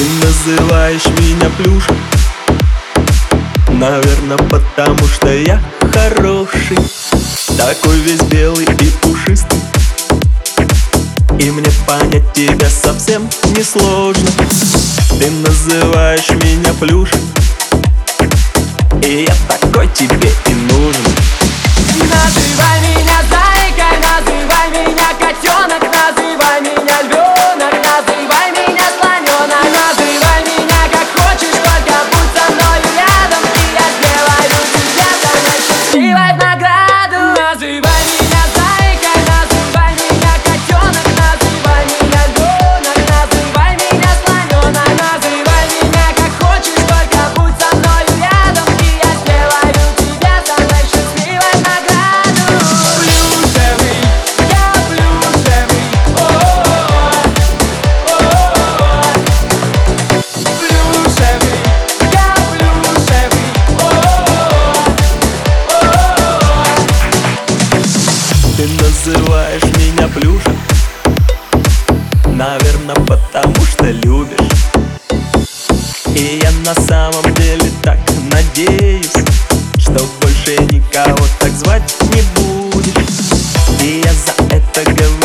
Ты называешь меня плюшем Наверное, потому что я хороший. Такой весь белый и пушистый. И мне понять тебя совсем не сложно Ты называешь меня плюшем И я такой тебе Ты называешь меня плюшем Наверное, потому что любишь. И я на самом деле так надеюсь Что больше никого так звать не будешь. И я за это говорю.